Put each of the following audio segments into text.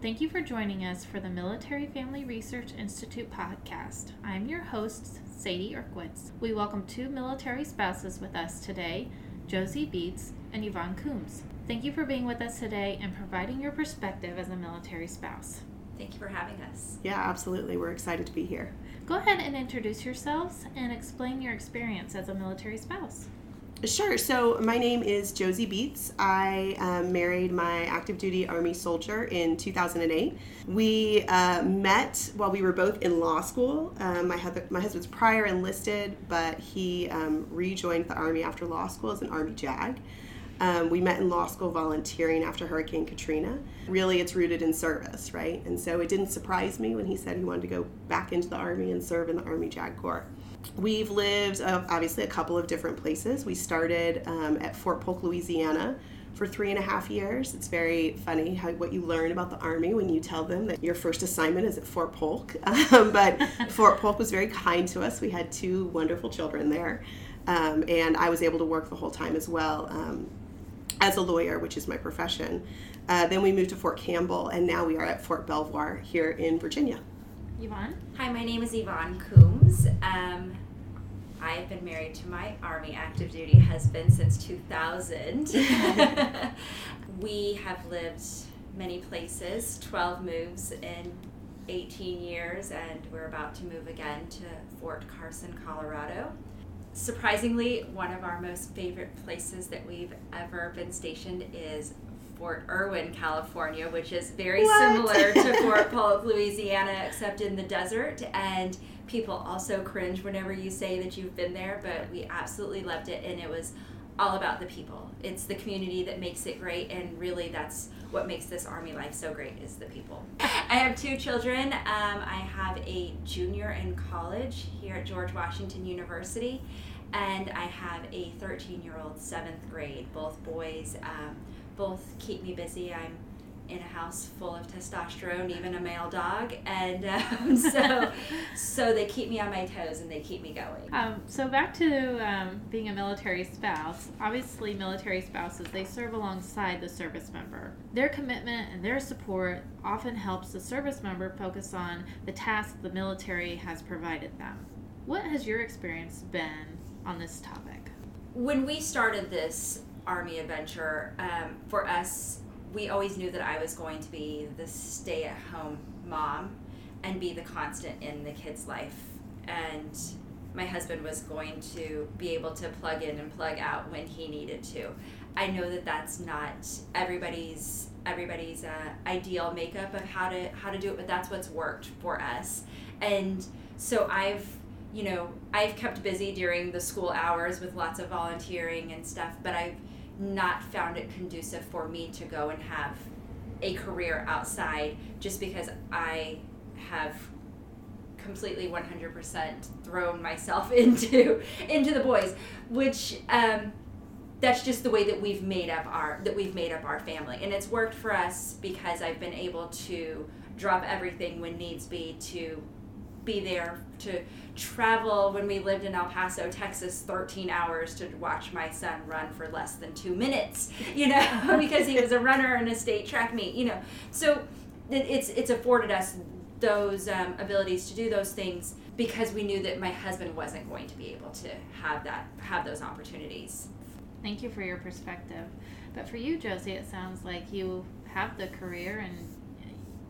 Thank you for joining us for the Military Family Research Institute podcast. I'm your host, Sadie Erkwitz. We welcome two military spouses with us today, Josie Beets and Yvonne Coombs. Thank you for being with us today and providing your perspective as a military spouse. Thank you for having us. Yeah, absolutely. We're excited to be here. Go ahead and introduce yourselves and explain your experience as a military spouse. Sure. So my name is Josie Beets. I um, married my active duty Army soldier in 2008. We uh, met while we were both in law school. Um, my, my husband's prior enlisted, but he um, rejoined the Army after law school as an Army JAG. Um, we met in law school volunteering after Hurricane Katrina. Really, it's rooted in service, right? And so it didn't surprise me when he said he wanted to go back into the Army and serve in the Army JAG Corps. We've lived uh, obviously a couple of different places. We started um, at Fort Polk, Louisiana for three and a half years. It's very funny how, what you learn about the Army when you tell them that your first assignment is at Fort Polk. Um, but Fort Polk was very kind to us. We had two wonderful children there. Um, and I was able to work the whole time as well um, as a lawyer, which is my profession. Uh, then we moved to Fort Campbell, and now we are at Fort Belvoir here in Virginia. Yvonne? Hi, my name is Yvonne Coombs. Um, I've been married to my Army active duty husband since 2000. we have lived many places, 12 moves in 18 years, and we're about to move again to Fort Carson, Colorado. Surprisingly, one of our most favorite places that we've ever been stationed is Fort Irwin, California, which is very what? similar to Fort Polk, Louisiana, except in the desert. And people also cringe whenever you say that you've been there, but we absolutely loved it, and it was all about the people. It's the community that makes it great, and really that's what makes this Army life so great is the people. I have two children. Um, I have a junior in college here at George Washington University, and I have a 13 year old seventh grade, both boys. Um, both keep me busy. I'm in a house full of testosterone, even a male dog, and um, so so they keep me on my toes and they keep me going. Um, so back to um, being a military spouse. Obviously, military spouses they serve alongside the service member. Their commitment and their support often helps the service member focus on the tasks the military has provided them. What has your experience been on this topic? When we started this Army adventure, um, for us we always knew that I was going to be the stay at home mom and be the constant in the kid's life. And my husband was going to be able to plug in and plug out when he needed to. I know that that's not everybody's everybody's uh, ideal makeup of how to how to do it, but that's what's worked for us. And so I've you know I've kept busy during the school hours with lots of volunteering and stuff, but I've not found it conducive for me to go and have a career outside just because I have completely 100% thrown myself into into the boys which um, that's just the way that we've made up our that we've made up our family. And it's worked for us because I've been able to drop everything when needs be to be there to travel when we lived in El Paso, Texas, 13 hours to watch my son run for less than two minutes, you know, because he was a runner in a state track meet, you know. So it's it's afforded us those um, abilities to do those things because we knew that my husband wasn't going to be able to have that have those opportunities. Thank you for your perspective. But for you, Josie, it sounds like you have the career and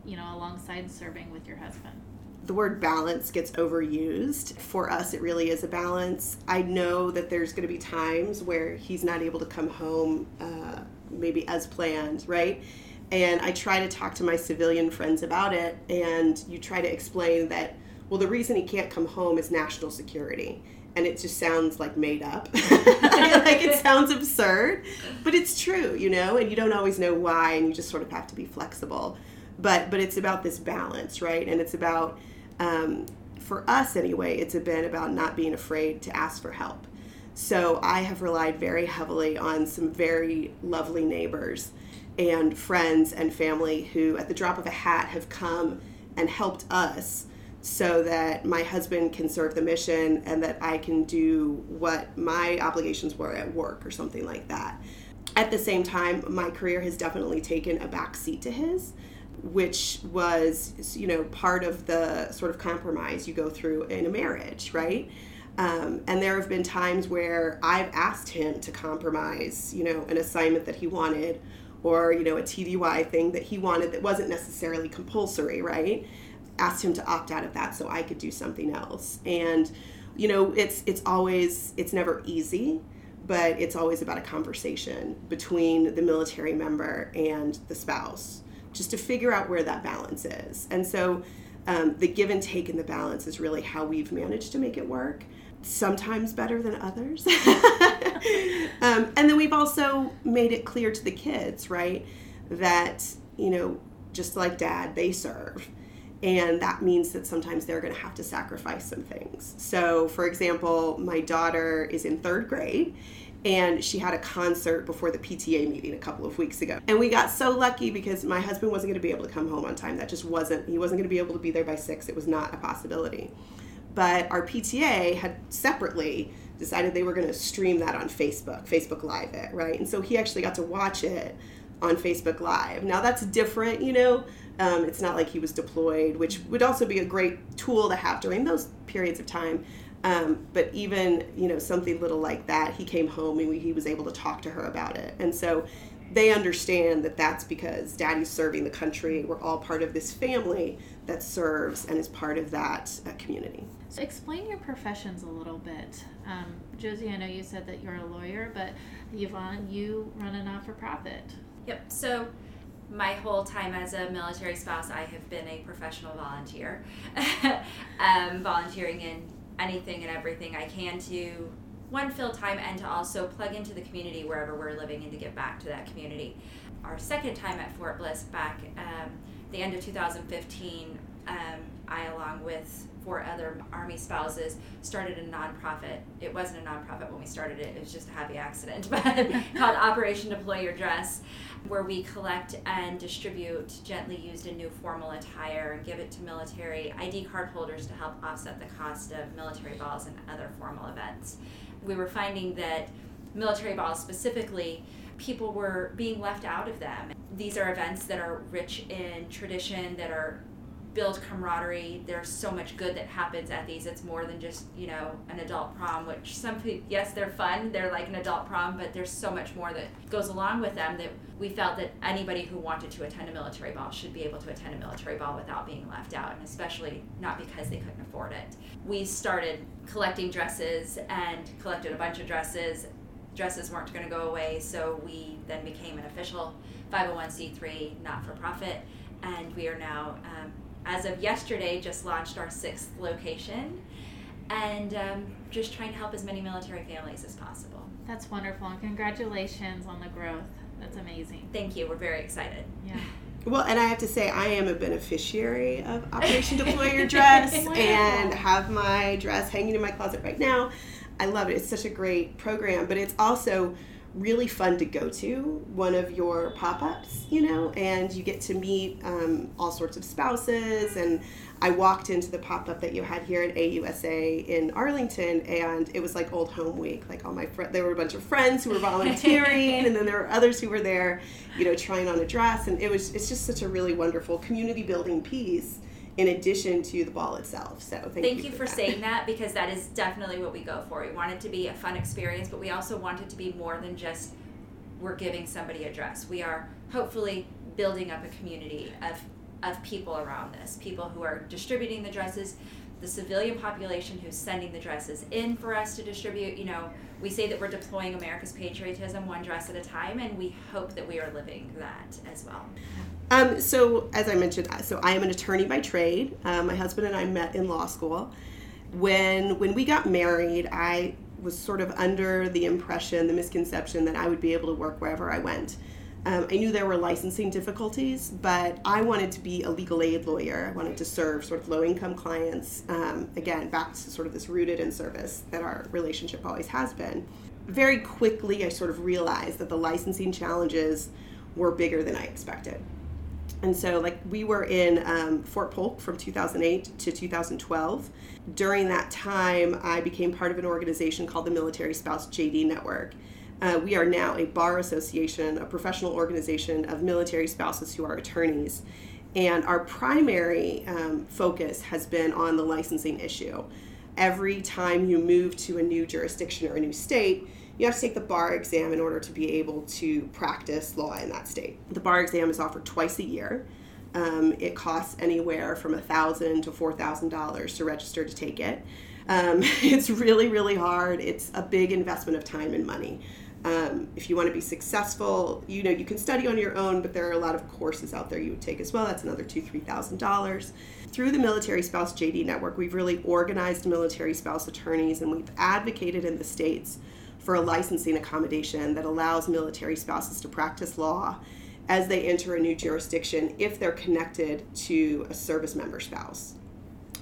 you know alongside serving with your husband the word balance gets overused. For us, it really is a balance. I know that there's going to be times where he's not able to come home, uh, maybe as planned, right? And I try to talk to my civilian friends about it, and you try to explain that, well, the reason he can't come home is national security. And it just sounds like made up. like it sounds absurd, but it's true, you know, and you don't always know why, and you just sort of have to be flexible. But but it's about this balance, right? And it's about um, for us anyway, it's been about not being afraid to ask for help. So I have relied very heavily on some very lovely neighbors and friends and family who, at the drop of a hat, have come and helped us so that my husband can serve the mission and that I can do what my obligations were at work or something like that. At the same time, my career has definitely taken a back seat to his which was you know part of the sort of compromise you go through in a marriage, right? Um, and there have been times where I've asked him to compromise, you know, an assignment that he wanted or, you know, a TDY thing that he wanted that wasn't necessarily compulsory, right? Asked him to opt out of that so I could do something else. And, you know, it's it's always it's never easy, but it's always about a conversation between the military member and the spouse just to figure out where that balance is. And so um, the give and take in the balance is really how we've managed to make it work sometimes better than others. um, and then we've also made it clear to the kids, right, that, you know, just like dad, they serve. And that means that sometimes they're going to have to sacrifice some things. So, for example, my daughter is in third grade and she had a concert before the PTA meeting a couple of weeks ago. And we got so lucky because my husband wasn't going to be able to come home on time. That just wasn't, he wasn't going to be able to be there by six. It was not a possibility but our PTA had separately decided they were going to stream that on Facebook, Facebook Live it, right? And so he actually got to watch it on Facebook Live. Now that's different, you know. Um, it's not like he was deployed, which would also be a great tool to have during those periods of time. Um, but even you know something little like that, he came home and we, he was able to talk to her about it, and so they understand that that's because Daddy's serving the country. We're all part of this family that serves and is part of that uh, community. So explain your professions a little bit. Um, Josie, I know you said that you're a lawyer, but Yvonne, you run a not for profit. Yep. So my whole time as a military spouse, I have been a professional volunteer, um, volunteering in anything and everything I can to one fill time and to also plug into the community wherever we're living and to give back to that community. Our second time at Fort Bliss back um, the end of 2015, um, I, along with four other Army spouses, started a nonprofit. It wasn't a nonprofit when we started it, it was just a happy accident, but called Operation Deploy Your Dress, where we collect and distribute gently used and new formal attire and give it to military ID card holders to help offset the cost of military balls and other formal events. We were finding that military balls specifically, people were being left out of them. These are events that are rich in tradition, that are build camaraderie. There's so much good that happens at these. It's more than just, you know, an adult prom, which some people, yes, they're fun. They're like an adult prom, but there's so much more that goes along with them that we felt that anybody who wanted to attend a military ball should be able to attend a military ball without being left out, and especially not because they couldn't afford it. We started collecting dresses and collected a bunch of dresses. Dresses weren't going to go away, so we then became an official 501c3 not for profit, and we are now um, as of yesterday, just launched our sixth location and um, just trying to help as many military families as possible. That's wonderful, and congratulations on the growth. That's amazing. Thank you. We're very excited. Yeah. Well, and I have to say, I am a beneficiary of Operation Deploy Your Dress and have my dress hanging in my closet right now. I love it. It's such a great program, but it's also really fun to go to one of your pop-ups you know and you get to meet um, all sorts of spouses and i walked into the pop-up that you had here at ausa in arlington and it was like old home week. Like all my friends there were a bunch of friends who were volunteering and then there were others who were there you know trying on a dress and it was it's just such a really wonderful community building piece in addition to the ball itself. So thank, thank you, for, for that. saying that because that is definitely what we go for. We want it to be a fun experience, but we also want it to be more than just we're giving somebody a dress. We are hopefully building up a community of of people around this, people who are distributing the dresses, the civilian population who's sending the dresses in for us to distribute. You know, we say that we're deploying America's patriotism one dress at a time, and we hope that we are living that as well. Um, so, as I mentioned, so I am an attorney by trade. Um, my husband and I met in law school. When when we got married, I was sort of under the impression, the misconception that I would be able to work wherever I went. Um, I knew there were licensing difficulties, but I wanted to be a legal aid lawyer. I wanted to serve sort of low income clients. Um, again, back to sort of this rooted in service that our relationship always has been. Very quickly, I sort of realized that the licensing challenges were bigger than I expected. And so, like, we were in um, Fort Polk from 2008 to 2012. During that time, I became part of an organization called the Military Spouse JD Network. Uh, we are now a bar association, a professional organization of military spouses who are attorneys. And our primary um, focus has been on the licensing issue. Every time you move to a new jurisdiction or a new state, you have to take the bar exam in order to be able to practice law in that state. The bar exam is offered twice a year. Um, it costs anywhere from 1,000 to $4,000 to register to take it. Um, it's really, really hard. It's a big investment of time and money. Um, if you want to be successful, you know you can study on your own, but there are a lot of courses out there you would take as well. That's another two, three thousand dollars. Through the Military Spouse JD Network, we've really organized military spouse attorneys, and we've advocated in the states for a licensing accommodation that allows military spouses to practice law as they enter a new jurisdiction if they're connected to a service member spouse.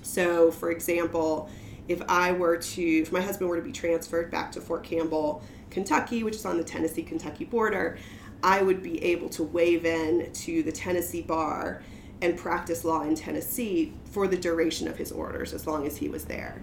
So, for example, if I were to, if my husband were to be transferred back to Fort Campbell Kentucky, which is on the Tennessee Kentucky border, I would be able to waive in to the Tennessee bar and practice law in Tennessee for the duration of his orders as long as he was there.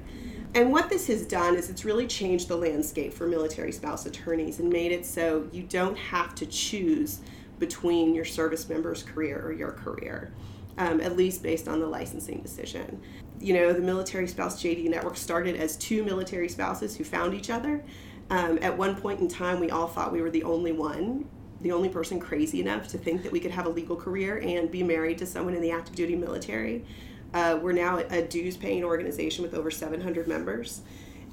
And what this has done is it's really changed the landscape for military spouse attorneys and made it so you don't have to choose between your service member's career or your career, um, at least based on the licensing decision. You know, the Military Spouse JD Network started as two military spouses who found each other um, at one point in time, we all thought we were the only one, the only person crazy enough to think that we could have a legal career and be married to someone in the active duty military. Uh, we're now a dues paying organization with over 700 members.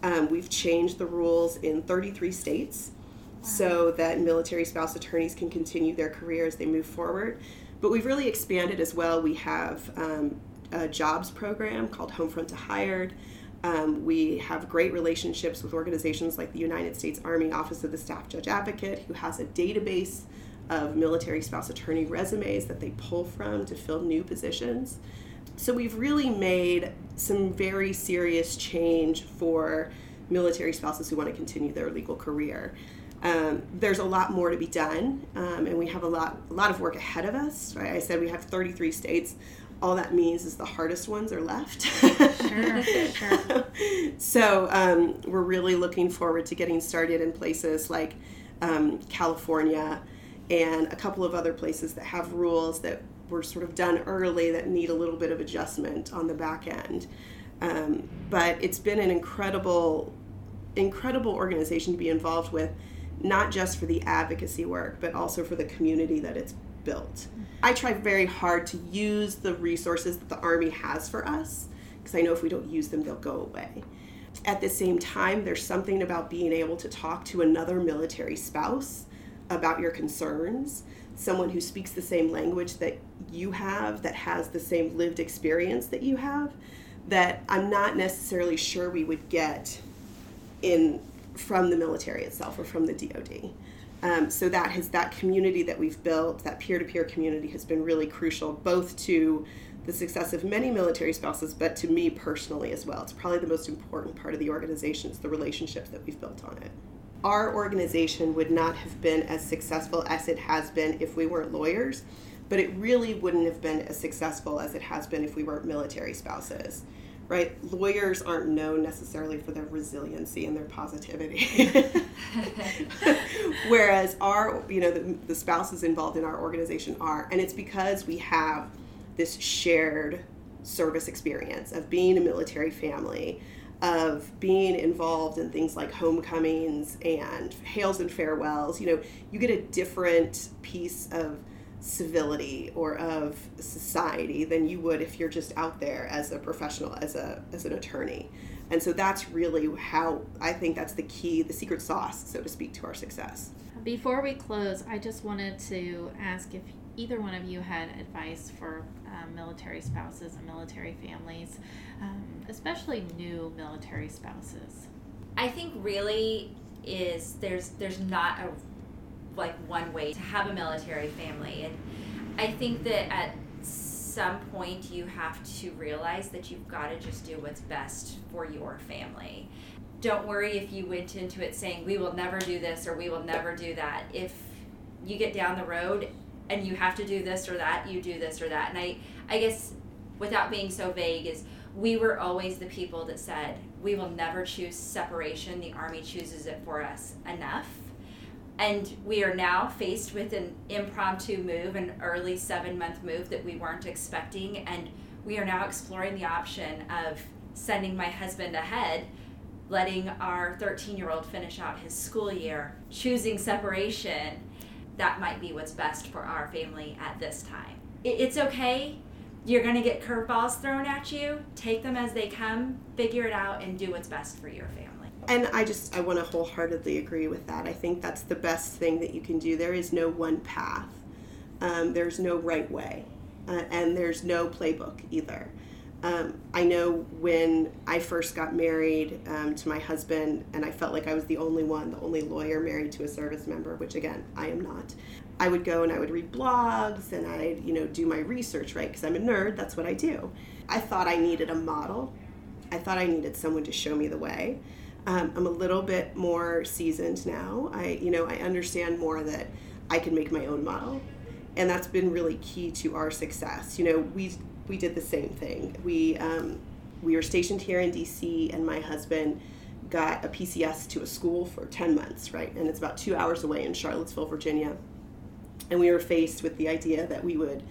Um, we've changed the rules in 33 states wow. so that military spouse attorneys can continue their career as they move forward. But we've really expanded as well. We have um, a jobs program called Homefront to Hired. Um, we have great relationships with organizations like the United States Army Office of the Staff Judge Advocate, who has a database of military spouse attorney resumes that they pull from to fill new positions. So we've really made some very serious change for military spouses who want to continue their legal career. Um, there's a lot more to be done, um, and we have a lot, a lot of work ahead of us. Right? I said we have 33 states all that means is the hardest ones are left. sure, sure. So um, we're really looking forward to getting started in places like um, California and a couple of other places that have rules that were sort of done early that need a little bit of adjustment on the back end. Um, but it's been an incredible, incredible organization to be involved with, not just for the advocacy work, but also for the community that it's built. I try very hard to use the resources that the Army has for us because I know if we don't use them, they'll go away. At the same time, there's something about being able to talk to another military spouse about your concerns, someone who speaks the same language that you have, that has the same lived experience that you have, that I'm not necessarily sure we would get in from the military itself or from the DoD. Um, so that has that community that we've built, that peer-to-peer community, has been really crucial, both to the success of many military spouses, but to me personally as well. It's probably the most important part of the organization It's the relationships that we've built on it. Our organization would not have been as successful as it has been if we weren't lawyers, but it really wouldn't have been as successful as it has been if we weren't military spouses right? Lawyers aren't known necessarily for their resiliency and their positivity. Whereas our, you know, the, the spouses involved in our organization are, and it's because we have this shared service experience of being a military family, of being involved in things like homecomings and hails and farewells. You know, you get a different piece of civility or of society than you would if you're just out there as a professional as a as an attorney. And so that's really how i think that's the key the secret sauce so to speak to our success. Before we close i just wanted to ask if either one of you had advice for um, military spouses and military families um, especially new military spouses? I think really is there's there's not a like one way to have a military family. And i think that at some point you have to realize that you've got to just do what's best for your family. Don't worry if you went into it saying we will never do this or we will never do that. If you get down the road and you have to do this or that you do this or that. And i i guess without being so vague is we were always the people that said we will never choose separation. The army chooses it for us enough And we are now faced with an impromptu move, an early seven month move that we weren't expecting. And we are now exploring the option of sending my husband ahead, letting our 13 year old finish out his school year, choosing separation. That might be what's best for our family at this time. It's okay. You're going to get curveballs thrown at you. Take them as they come, figure it out, and do what's best for your family. And I just I want to wholeheartedly agree with that. I think that's the best thing that you can do. There is no one path. Um, there's no right way, uh, and there's no playbook either. Um, I know when I first got married um, to my husband, and I felt like I was the only one, the only lawyer married to a service member, which again, I am not. I would go and I would read blogs and I'd, you know, do my research, right? Because I'm a nerd, that's what I do. I thought I needed a model. I thought I needed someone to show me the way. Um, I'm a little bit more seasoned now. I, you know, I understand more that I can make my own model, and that's been really key to our success. You know, we we did the same thing. We um, we were stationed here in DC, and my husband got a PCS to a school for 10 months, right? And it's about two hours away in Charlottesville, Virginia. And we were faced with the idea that we would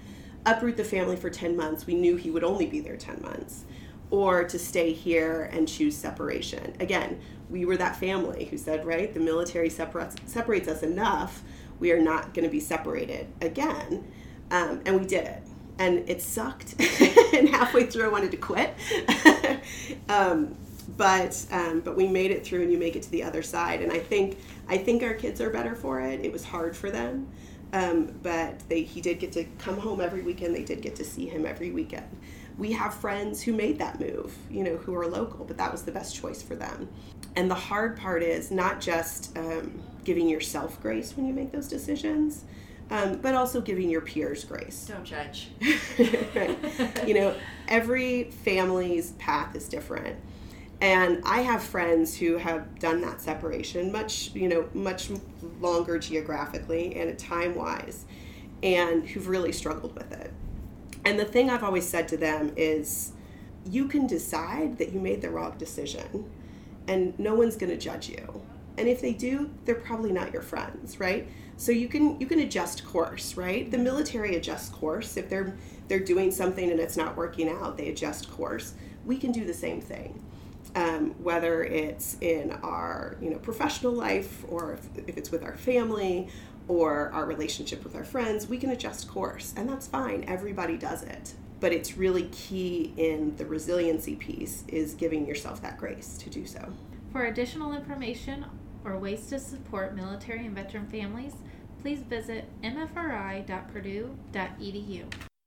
uproot the family for 10 months. We knew he would only be there 10 months or to stay here and choose separation. Again, we were that family who said, right, the military separates, separates us enough, we are not going to be separated again. Um, and we did it. And it sucked. and halfway through, I wanted to quit. um, but um, but we made it through, and you make it to the other side. And I think I think our kids are better for it. It was hard for them, um, but they he did get to come home every weekend. They did get to see him every weekend we have friends who made that move, you know, who are local, but that was the best choice for them. And the hard part is not just um, giving yourself grace when you make those decisions, um, but also giving your peers grace. Don't judge. right. You know, every family's path is different. And I have friends who have done that separation much, you know, much longer geographically and time wise, and who've really struggled with it. And the thing I've always said to them is you can decide that you made the wrong decision and no one's going to judge you. And if they do, they're probably not your friends, right? So you can you can adjust course, right? The military adjusts course if they're they're doing something and it's not working out, they adjust course. We can do the same thing. Um, whether it's in our you know professional life or if, if it's with our family or our relationship with our friends, we can adjust course, and that's fine. Everybody does it. But it's really key in the resiliency piece is giving yourself that grace to do so. For additional information or ways to support military and veteran families, please visit mfri.purdue.edu.